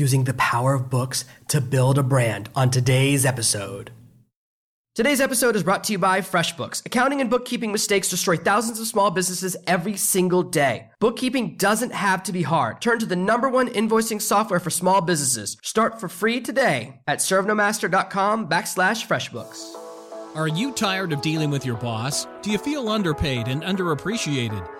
using the power of books to build a brand on today's episode. Today's episode is brought to you by FreshBooks. Accounting and bookkeeping mistakes destroy thousands of small businesses every single day. Bookkeeping doesn't have to be hard. Turn to the number one invoicing software for small businesses. Start for free today at servenomaster.com backslash FreshBooks. Are you tired of dealing with your boss? Do you feel underpaid and underappreciated?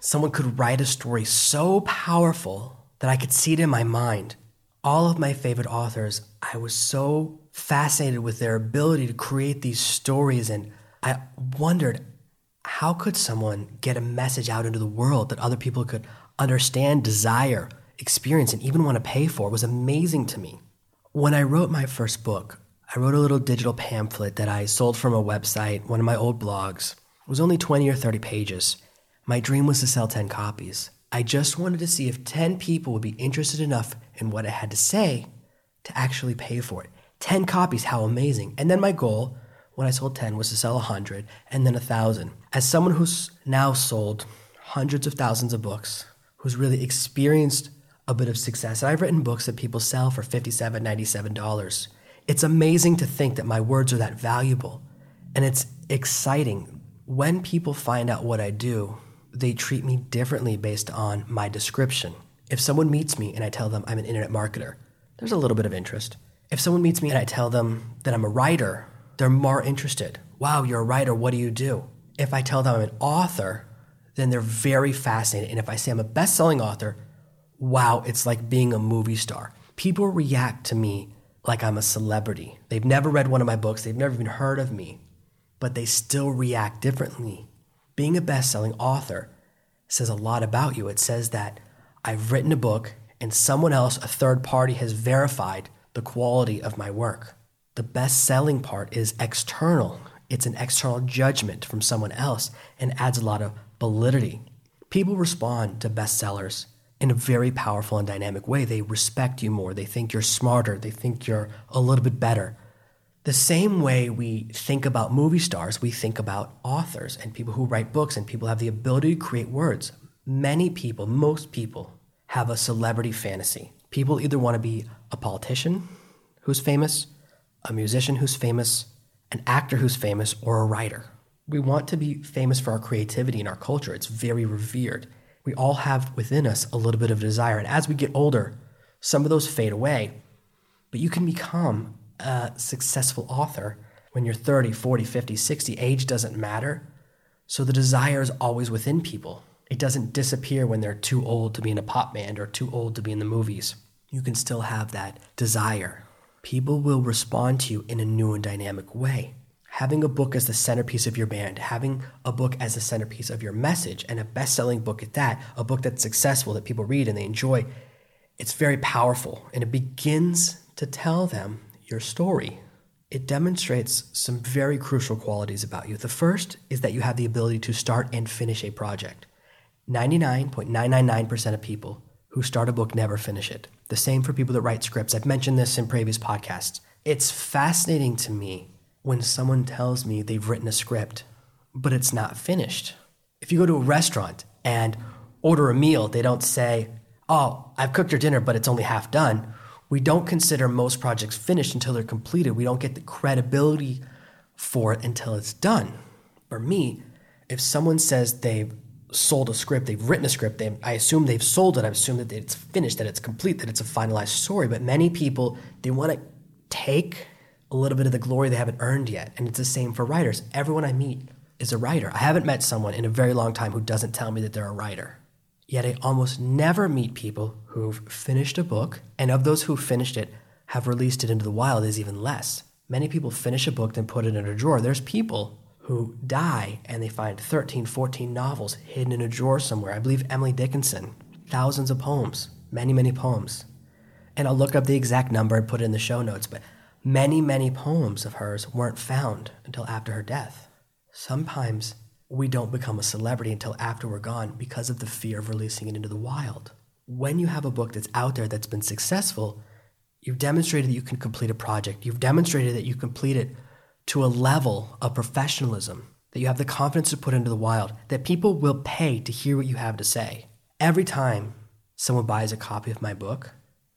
someone could write a story so powerful that I could see it in my mind. All of my favorite authors, I was so fascinated with their ability to create these stories, and I wondered how could someone get a message out into the world that other people could understand, desire, experience, and even want to pay for was amazing to me. When I wrote my first book, I wrote a little digital pamphlet that I sold from a website, one of my old blogs. It was only 20 or 30 pages. My dream was to sell 10 copies. I just wanted to see if 10 people would be interested enough in what I had to say to actually pay for it. 10 copies, how amazing. And then my goal when I sold 10 was to sell 100 and then 1,000. As someone who's now sold hundreds of thousands of books, who's really experienced a bit of success, and I've written books that people sell for $57, $97. It's amazing to think that my words are that valuable. And it's exciting. When people find out what I do, they treat me differently based on my description. If someone meets me and I tell them I'm an internet marketer, there's a little bit of interest. If someone meets me and I tell them that I'm a writer, they're more interested. Wow, you're a writer, what do you do? If I tell them I'm an author, then they're very fascinated. And if I say I'm a best selling author, wow, it's like being a movie star. People react to me like I'm a celebrity. They've never read one of my books, they've never even heard of me, but they still react differently being a best selling author says a lot about you. It says that I've written a book and someone else, a third party, has verified the quality of my work. The best selling part is external, it's an external judgment from someone else and adds a lot of validity. People respond to bestsellers in a very powerful and dynamic way. They respect you more, they think you're smarter, they think you're a little bit better. The same way we think about movie stars, we think about authors and people who write books and people have the ability to create words. Many people, most people, have a celebrity fantasy. People either want to be a politician who's famous, a musician who's famous, an actor who's famous, or a writer. We want to be famous for our creativity and our culture. It's very revered. We all have within us a little bit of desire. And as we get older, some of those fade away. But you can become a successful author when you're 30, 40, 50, 60. Age doesn't matter. So the desire is always within people. It doesn't disappear when they're too old to be in a pop band or too old to be in the movies. You can still have that desire. People will respond to you in a new and dynamic way. Having a book as the centerpiece of your band, having a book as the centerpiece of your message, and a best selling book at that, a book that's successful that people read and they enjoy, it's very powerful. And it begins to tell them your story. It demonstrates some very crucial qualities about you. The first is that you have the ability to start and finish a project. 99.999% of people who start a book never finish it. The same for people that write scripts. I've mentioned this in previous podcasts. It's fascinating to me when someone tells me they've written a script, but it's not finished. If you go to a restaurant and order a meal, they don't say, Oh, I've cooked your dinner, but it's only half done we don't consider most projects finished until they're completed. We don't get the credibility for it until it's done. For me, if someone says they've sold a script, they've written a script, they, I assume they've sold it. I assume that it's finished, that it's complete, that it's a finalized story. But many people, they want to take a little bit of the glory they haven't earned yet. And it's the same for writers. Everyone I meet is a writer. I haven't met someone in a very long time who doesn't tell me that they're a writer. Yet I almost never meet people who've finished a book, and of those who finished it, have released it into the wild is even less. Many people finish a book, then put it in a drawer. There's people who die and they find 13, 14 novels hidden in a drawer somewhere. I believe Emily Dickinson, thousands of poems, many, many poems. And I'll look up the exact number and put it in the show notes, but many, many poems of hers weren't found until after her death. Sometimes we don't become a celebrity until after we're gone because of the fear of releasing it into the wild. When you have a book that's out there that's been successful, you've demonstrated that you can complete a project. You've demonstrated that you complete it to a level of professionalism that you have the confidence to put into the wild, that people will pay to hear what you have to say. Every time someone buys a copy of my book,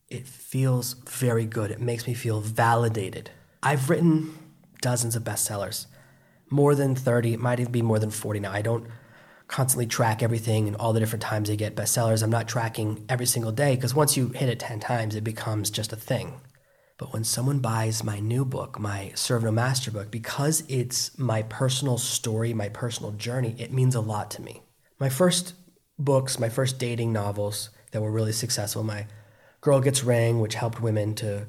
it feels very good. It makes me feel validated. I've written dozens of bestsellers more than 30, it might even be more than 40 now. I don't constantly track everything and all the different times they get bestsellers. I'm not tracking every single day because once you hit it 10 times, it becomes just a thing. But when someone buys my new book, my Serve No Master book, because it's my personal story, my personal journey, it means a lot to me. My first books, my first dating novels that were really successful, my Girl Gets Ring, which helped women to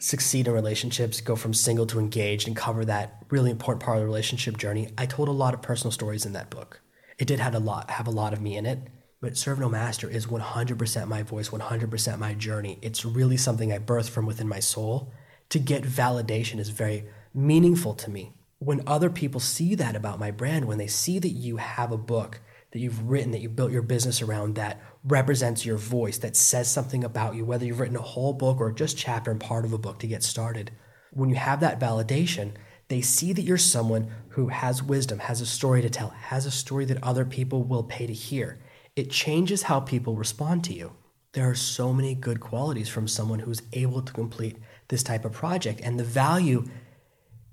succeed in relationships, go from single to engaged, and cover that really important part of the relationship journey. I told a lot of personal stories in that book. It did have a lot have a lot of me in it, but Serve No Master is 100% my voice, 100% my journey. It's really something I birthed from within my soul. To get validation is very meaningful to me. When other people see that about my brand, when they see that you have a book that you've written, that you built your business around that represents your voice, that says something about you, whether you've written a whole book or just chapter and part of a book to get started. When you have that validation, they see that you're someone who has wisdom, has a story to tell, has a story that other people will pay to hear. It changes how people respond to you. There are so many good qualities from someone who's able to complete this type of project, and the value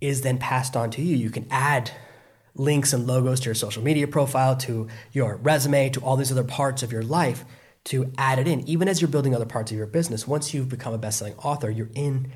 is then passed on to you. You can add links and logos to your social media profile, to your resume, to all these other parts of your life to add it in. Even as you're building other parts of your business, once you've become a best-selling author, you're in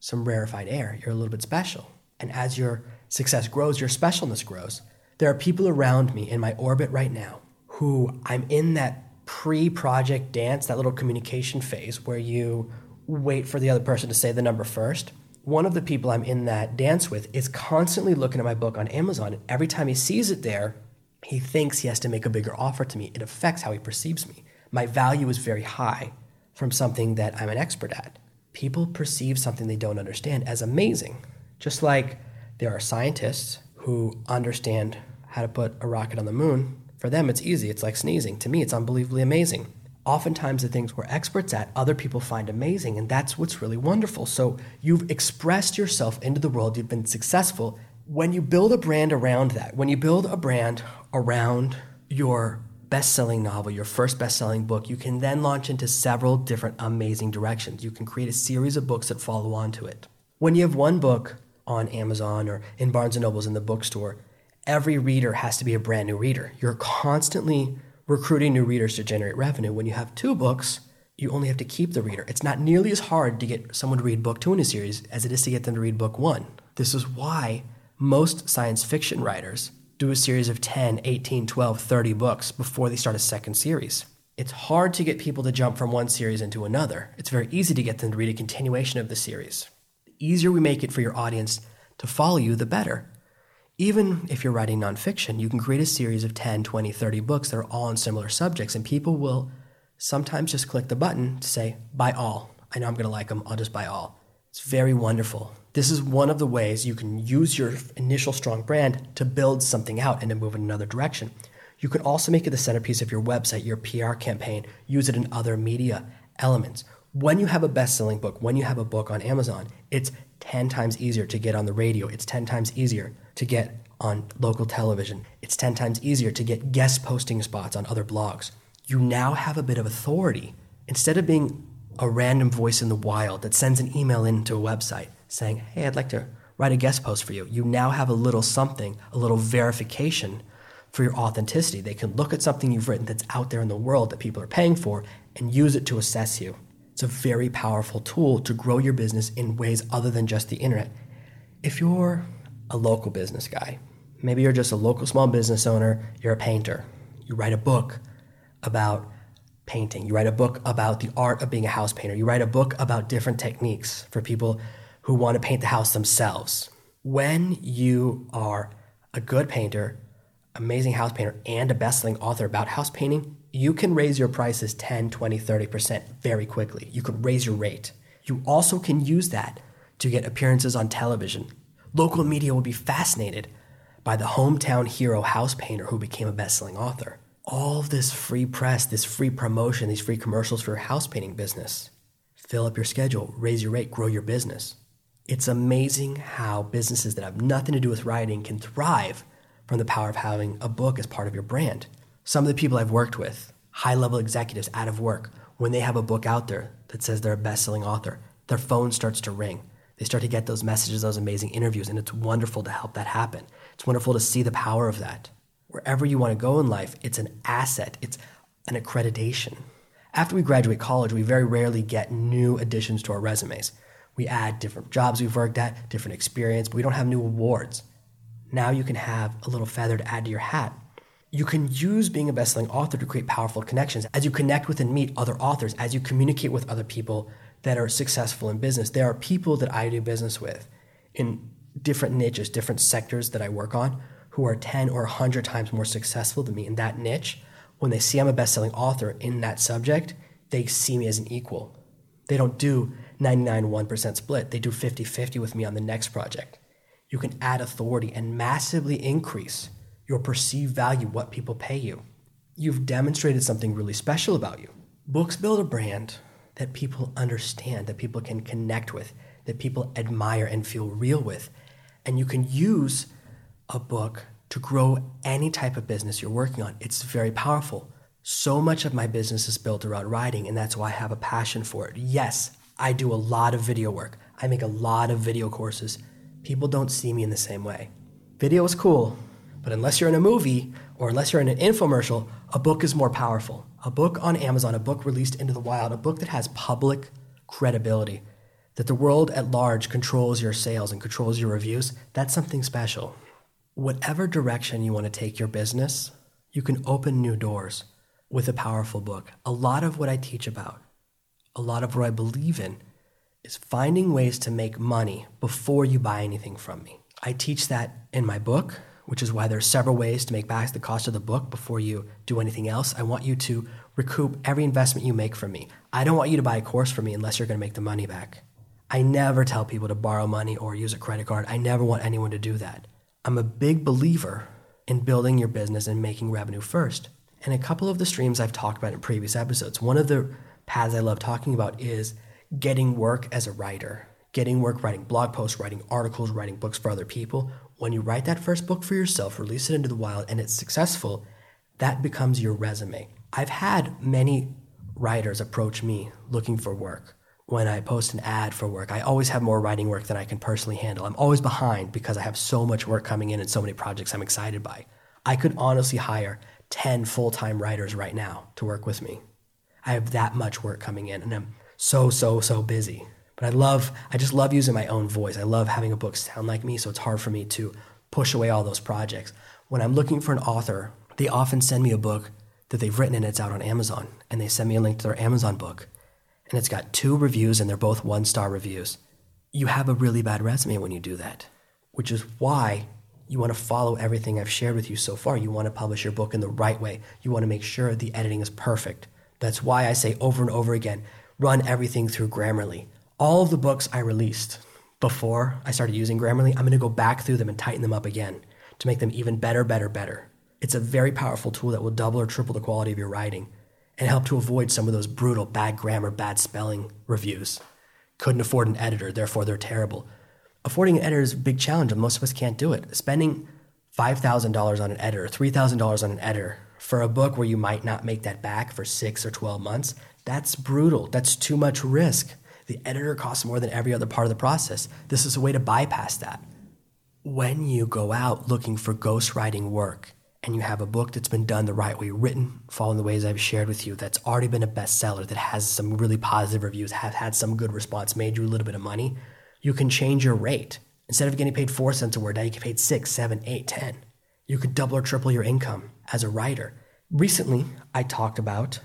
some rarefied air. You're a little bit special. And as your success grows, your specialness grows. There are people around me in my orbit right now who I'm in that pre-project dance, that little communication phase where you wait for the other person to say the number first one of the people I'm in that dance with is constantly looking at my book on Amazon. And every time he sees it there, he thinks he has to make a bigger offer to me. It affects how he perceives me. My value is very high from something that I'm an expert at. People perceive something they don't understand as amazing. Just like there are scientists who understand how to put a rocket on the moon. For them, it's easy. It's like sneezing. To me, it's unbelievably amazing oftentimes the things we're experts at, other people find amazing. And that's what's really wonderful. So you've expressed yourself into the world, you've been successful. When you build a brand around that, when you build a brand around your best selling novel, your first best selling book, you can then launch into several different amazing directions. You can create a series of books that follow on to it. When you have one book on Amazon or in Barnes and Nobles in the bookstore, every reader has to be a brand new reader. You're constantly recruiting new readers to generate revenue. When you have two books, you only have to keep the reader. It's not nearly as hard to get someone to read book two in a series as it is to get them to read book one. This is why most science fiction writers do a series of 10, 18, 12, 30 books before they start a second series. It's hard to get people to jump from one series into another. It's very easy to get them to read a continuation of the series. The easier we make it for your audience to follow you, the better. Even if you're writing nonfiction, you can create a series of 10, 20, 30 books that are all on similar subjects, and people will sometimes just click the button to say, buy all. I know I'm going to like them, I'll just buy all. It's very wonderful. This is one of the ways you can use your initial strong brand to build something out and to move in another direction. You can also make it the centerpiece of your website, your PR campaign, use it in other media elements. When you have a best selling book, when you have a book on Amazon, it's 10 times easier to get on the radio. It's 10 times easier to get on local television. It's 10 times easier to get guest posting spots on other blogs. You now have a bit of authority. Instead of being a random voice in the wild that sends an email into a website saying, hey, I'd like to write a guest post for you, you now have a little something, a little verification for your authenticity. They can look at something you've written that's out there in the world that people are paying for and use it to assess you. It's a very powerful tool to grow your business in ways other than just the internet. If you're a local business guy. Maybe you're just a local small business owner, you're a painter. You write a book about painting. You write a book about the art of being a house painter. You write a book about different techniques for people who want to paint the house themselves. When you are a good painter, amazing house painter, and a best-selling author about house painting, you can raise your prices 10, 20, 30% very quickly. You can raise your rate You also can use that to get appearances on television. Local media will be fascinated by the hometown hero house painter who became a best-selling author. All this free press, this free promotion, these free commercials for your house painting business. Fill up your schedule, raise your rate, grow your business. It's amazing how businesses that have nothing to do with writing can thrive from the power of having a book as part of your brand. Some of the people I've worked with, high level executives out of work, when they have a book out there that says they're a best selling author, their phone starts to ring. They start to get those messages, those amazing interviews, and it's wonderful to help that happen. It's wonderful to see the power of that. Wherever you want to go in life, it's an asset, it's an accreditation. After we graduate college, we very rarely get new additions to our resumes. We add different jobs we've worked at, different experience, but we don't have new awards. Now you can have a little feather to add to your hat. You can use being a best-selling author to create powerful connections. As you connect with and meet other authors, as you communicate with other people that are successful in business, there are people that I do business with in different niches, different sectors that I work on who are 10 or 100 times more successful than me in that niche. When they see I'm a best-selling author in that subject, they see me as an equal. They don't do 99 1% split. They do 50 50 with me on the next project. You can add authority and massively increase your perceived value, what people pay you. You've demonstrated something really special about you. Books build a brand that people understand, that people can connect with, that people admire and feel real with. And you can use a book to grow any type of business you're working on. It's very powerful. So much of my business is built around writing, and that's why I have a passion for it. Yes, I do a lot of video work. I make a lot of video courses. People don't see me in the same way. Video is cool, but unless you're in a movie or unless you're in an infomercial, a book is more powerful. A book on Amazon, a book released into the wild, a book that has public credibility, that the world at large controls your sales and controls your reviews, that's something special. Whatever direction you want to take your business, you can open new doors with a powerful book. A lot of what I teach about a lot of what I believe in is finding ways to make money before you buy anything from me. I teach that in my book, which is why there's several ways to make back the cost of the book before you do anything else. I want you to recoup every investment you make from me. I don't want you to buy a course from me unless you're going to make the money back. I never tell people to borrow money or use a credit card. I never want anyone to do that. I'm a big believer in building your business and making revenue first. And a couple of the streams I've talked about in previous episodes, one of the paths I love talking about is getting work as a writer, getting work writing blog posts, writing articles, writing books for other people. When you write that first book for yourself, release it into the wild, and it's successful, that becomes your resume. I've had many writers approach me looking for work. When I post an ad for work, I always have more writing work than I can personally handle. I'm always behind because I have so much work coming in and so many projects I'm excited by. I could honestly hire 10 full time writers right now to work with me. I have that much work coming in and I'm so, so, so busy. But I love, I just love using my own voice. I love having a book sound like me, so it's hard for me to push away all those projects. When I'm looking for an author, they often send me a book that they've written and it's out on Amazon. And they send me a link to their Amazon book. And it's got two reviews and they're both one star reviews. You have a really bad resume when you do that, which is why you want to follow everything I've shared with you so far. You want to publish your book in the right way. You want to make sure the editing is perfect. That's why I say over and over again run everything through Grammarly. All of the books I released before I started using Grammarly, I'm going to go back through them and tighten them up again to make them even better, better, better. It's a very powerful tool that will double or triple the quality of your writing and help to avoid some of those brutal bad grammar, bad spelling reviews. Couldn't afford an editor, therefore they're terrible. Affording an editor is a big challenge, and most of us can't do it. Spending $5,000 on an editor, $3,000 on an editor for a book where you might not make that back for six or 12 months, that's brutal. That's too much risk. The editor costs more than every other part of the process. This is a way to bypass that. When you go out looking for ghostwriting work and you have a book that's been done the right way, written, following the ways I've shared with you, that's already been a bestseller, that has some really positive reviews, have had some good response, made you a little bit of money, you can change your rate. Instead of getting paid four cents a word, now you get paid six, seven, eight, ten. You could double or triple your income as a writer. Recently, I talked about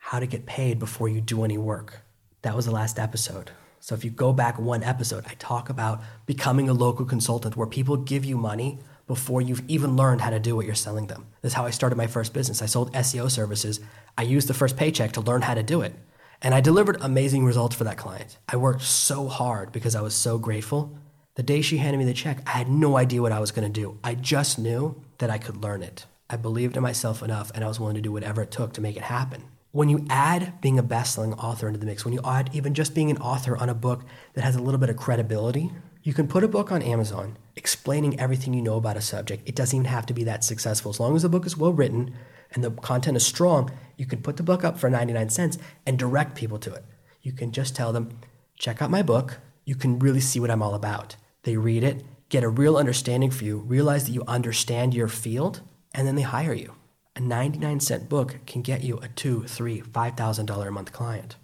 how to get paid before you do any work. That was the last episode. So if you go back one episode, I talk about becoming a local consultant where people give you money before you've even learned how to do what you're selling them. That's how I started my first business. I sold SEO services. I used the first paycheck to learn how to do it. And I delivered amazing results for that client. I worked so hard because I was so grateful. The day she handed me the check, I had no idea what I was going to do. I just knew that I could learn it. I believed in myself enough and I was willing to do whatever it took to make it happen. When you add being a best selling author into the mix, when you add even just being an author on a book that has a little bit of credibility, you can put a book on Amazon explaining everything you know about a subject. It doesn't even have to be that successful. As long as the book is well written and the content is strong, you can put the book up for 99 cents and direct people to it. You can just tell them, check out my book. You can really see what I'm all about. They read it, get a real understanding for you, realize that you understand your field, and then they hire you. A 99 cent book can get you a two, three, five thousand dollar a month client.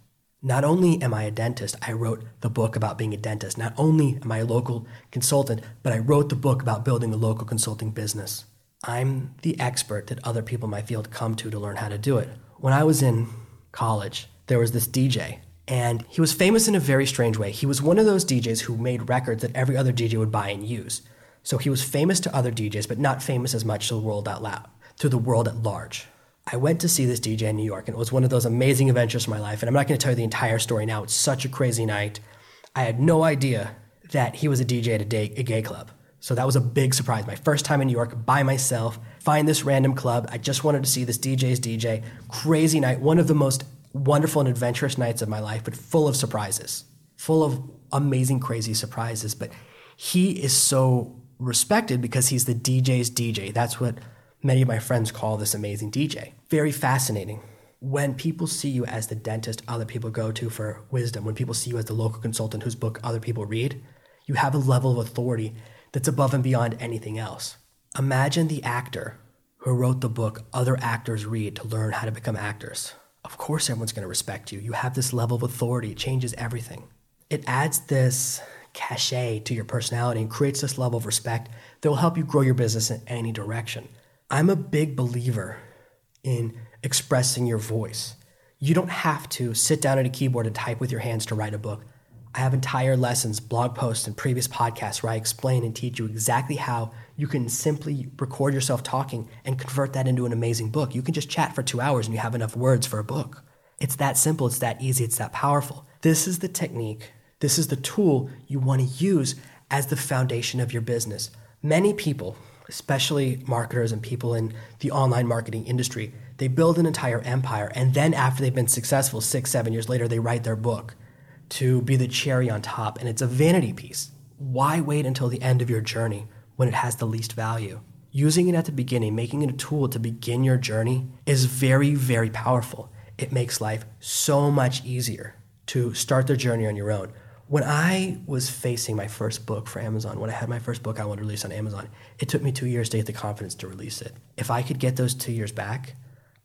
Not only am I a dentist, I wrote the book about being a dentist. Not only am I a local consultant, but I wrote the book about building a local consulting business. I'm the expert that other people in my field come to to learn how to do it. When I was in college, there was this DJ, and he was famous in a very strange way. He was one of those DJs who made records that every other DJ would buy and use. So he was famous to other DJs, but not famous as much to the world out loud, to the world at large. I went to see this DJ in New York, and it was one of those amazing adventures of my life. And I'm not going to tell you the entire story now. It's such a crazy night. I had no idea that he was a DJ at a, day, a gay club. So that was a big surprise. My first time in New York by myself, find this random club. I just wanted to see this DJ's DJ. Crazy night, one of the most wonderful and adventurous nights of my life, but full of surprises, full of amazing, crazy surprises. But he is so respected because he's the DJ's DJ. That's what Many of my friends call this amazing DJ. Very fascinating. When people see you as the dentist other people go to for wisdom, when people see you as the local consultant whose book other people read, you have a level of authority that's above and beyond anything else. Imagine the actor who wrote the book other actors read to learn how to become actors. Of course, everyone's going to respect you. You have this level of authority, it changes everything. It adds this cachet to your personality and creates this level of respect that will help you grow your business in any direction. I'm a big believer in expressing your voice. You don't have to sit down at a keyboard and type with your hands to write a book. I have entire lessons, blog posts, and previous podcasts where I explain and teach you exactly how you can simply record yourself talking and convert that into an amazing book. You can just chat for two hours and you have enough words for a book. It's that simple, it's that easy, it's that powerful. This is the technique, this is the tool you want to use as the foundation of your business. Many people, especially marketers and people in the online marketing industry, they build an entire empire. And then after they've been successful, six, seven years later, they write their book to be the cherry on top. And it's a vanity piece. Why wait until the end of your journey when it has the least value? Using it at the beginning, making it a tool to begin your journey is very, very powerful. It makes life so much easier to start the journey on your own when I was facing my first book for Amazon, when I had my first book I wanted to release on Amazon, it took me two years to get the confidence to release it. If I could get those two years back,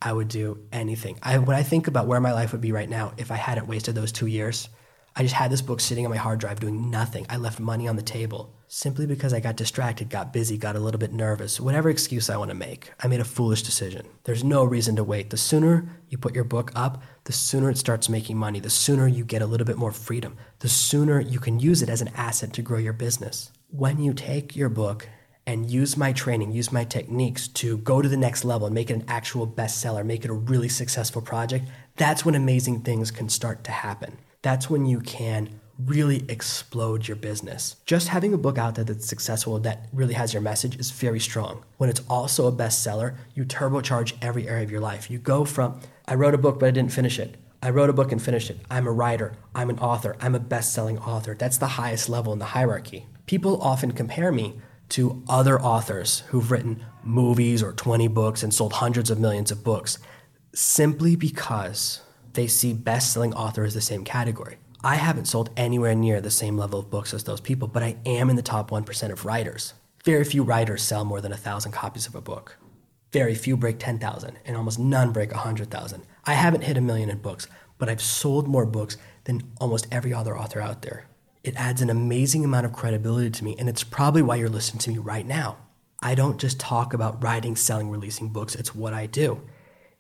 I would do anything. I, when I think about where my life would be right now if I hadn't wasted those two years, I just had this book sitting on my hard drive doing nothing. I left money on the table simply because I got distracted, got busy, got a little bit nervous. Whatever excuse I want to make, I made a foolish decision. There's no reason to wait. The sooner you put your book up, the sooner it starts making money, the sooner you get a little bit more freedom, the sooner you can use it as an asset to grow your business. When you take your book and use my training, use my techniques to go to the next level and make it an actual bestseller, make it a really successful project, that's when amazing things can start to happen that's when you can really explode your business. Just having a book out there that's successful, that really has your message, is very strong. When it's also a bestseller, you turbocharge every area of your life. You go from, I wrote a book, but I didn't finish it. I wrote a book and finished it. I'm a writer. I'm an author. I'm a best selling author. That's the highest level in the hierarchy. People often compare me to other authors who've written movies or 20 books and sold hundreds of millions of books simply because they see best selling author as the same category. I haven't sold anywhere near the same level of books as those people, but I am in the top 1% of writers. Very few writers sell more than a thousand copies of a book. Very few break 10,000, and almost none break 100,000. I haven't hit a million in books, but I've sold more books than almost every other author out there. It adds an amazing amount of credibility to me, and it's probably why you're listening to me right now. I don't just talk about writing, selling, releasing books, it's what I do.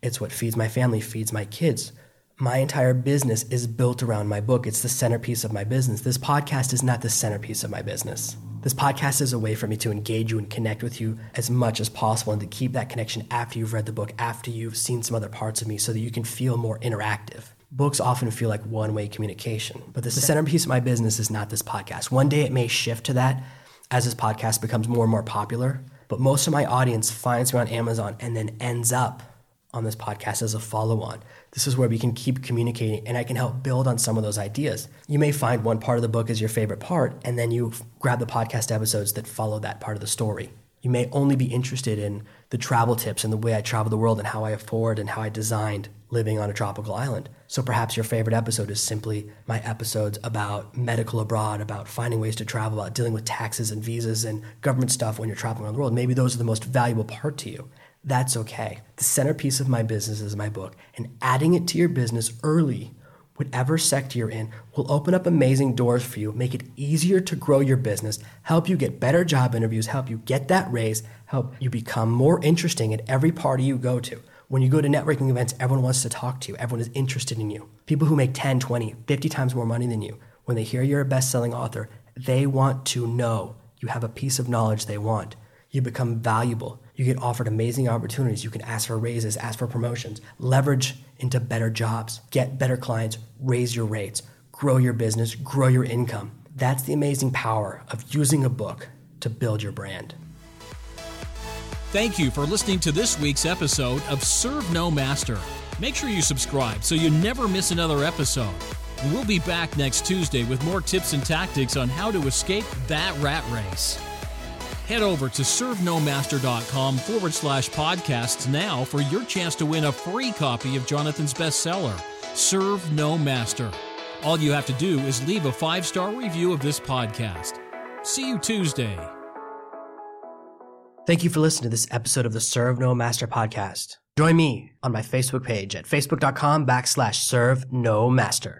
It's what feeds my family, feeds my kids, my entire business is built around my book. It's the centerpiece of my business. This podcast is not the centerpiece of my business. This podcast is a way for me to engage you and connect with you as much as possible and to keep that connection after you've read the book, after you've seen some other parts of me, so that you can feel more interactive. Books often feel like one way communication, but the centerpiece of my business is not this podcast. One day it may shift to that as this podcast becomes more and more popular, but most of my audience finds me on Amazon and then ends up on this podcast as a follow on. This is where we can keep communicating and I can help build on some of those ideas. You may find one part of the book is your favorite part, and then you grab the podcast episodes that follow that part of the story. You may only be interested in the travel tips and the way I travel the world and how I afford and how I designed living on a tropical island. So perhaps your favorite episode is simply my episodes about medical abroad, about finding ways to travel, about dealing with taxes and visas and government stuff when you're traveling around the world. Maybe those are the most valuable part to you. That's okay. The centerpiece of my business is my book, and adding it to your business early whatever sector you're in, will open up amazing doors for you, make it easier to grow your business, help you get better job interviews, help you get that raise, help you become more interesting at every party you go to. When you go to networking events, everyone wants to talk to you, everyone is interested in you. People who make 10, 20, 50 times more money than you, when they hear you're a best selling author, they want to know you have a piece of knowledge they want. You become valuable. You get offered amazing opportunities. You can ask for raises, ask for promotions, leverage into better jobs, get better clients, raise your rates, grow your business, grow your income. That's the amazing power of using a book to build your brand. Thank you for listening to this week's episode of Serve No Master. Make sure you subscribe so you never miss another episode. We'll be back next Tuesday with more tips and tactics on how to escape that rat race. Head over to servenomaster.com forward slash podcasts now for your chance to win a free copy of Jonathan's bestseller, Serve No Master. All you have to do is leave a five star review of this podcast. See you Tuesday. Thank you for listening to this episode of the Serve No Master podcast. Join me on my Facebook page at facebook.com backslash serve no master.